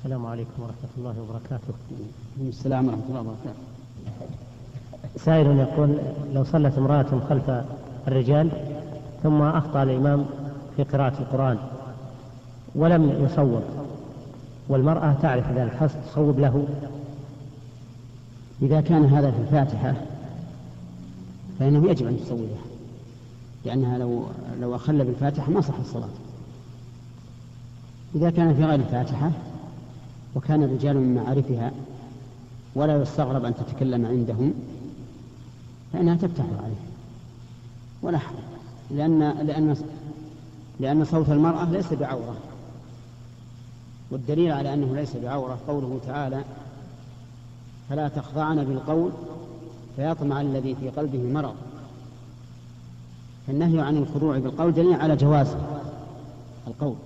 السلام عليكم ورحمة الله وبركاته. السلام ورحمة الله وبركاته. سائل يقول لو صلت امرأة خلف الرجال ثم أخطأ الإمام في قراءة القرآن ولم يصوب والمرأة تعرف ذلك هل تصوب له؟ إذا كان هذا في الفاتحة فإنه يجب أن تصوبها لأنها لو لو أخل بالفاتحة ما صح الصلاة. إذا كان في غير الفاتحة وكان الرجال من معارفها ولا يستغرب أن تتكلم عندهم فإنها تفتح عليه. ولا حرج. لأن لأن لأن صوت المرأة ليس بعورة. والدليل على أنه ليس بعورة قوله تعالى فلا تخضعن بالقول فيطمع الذي في قلبه مرض فالنهي عن الخضوع بالقول دليل على جواز القول.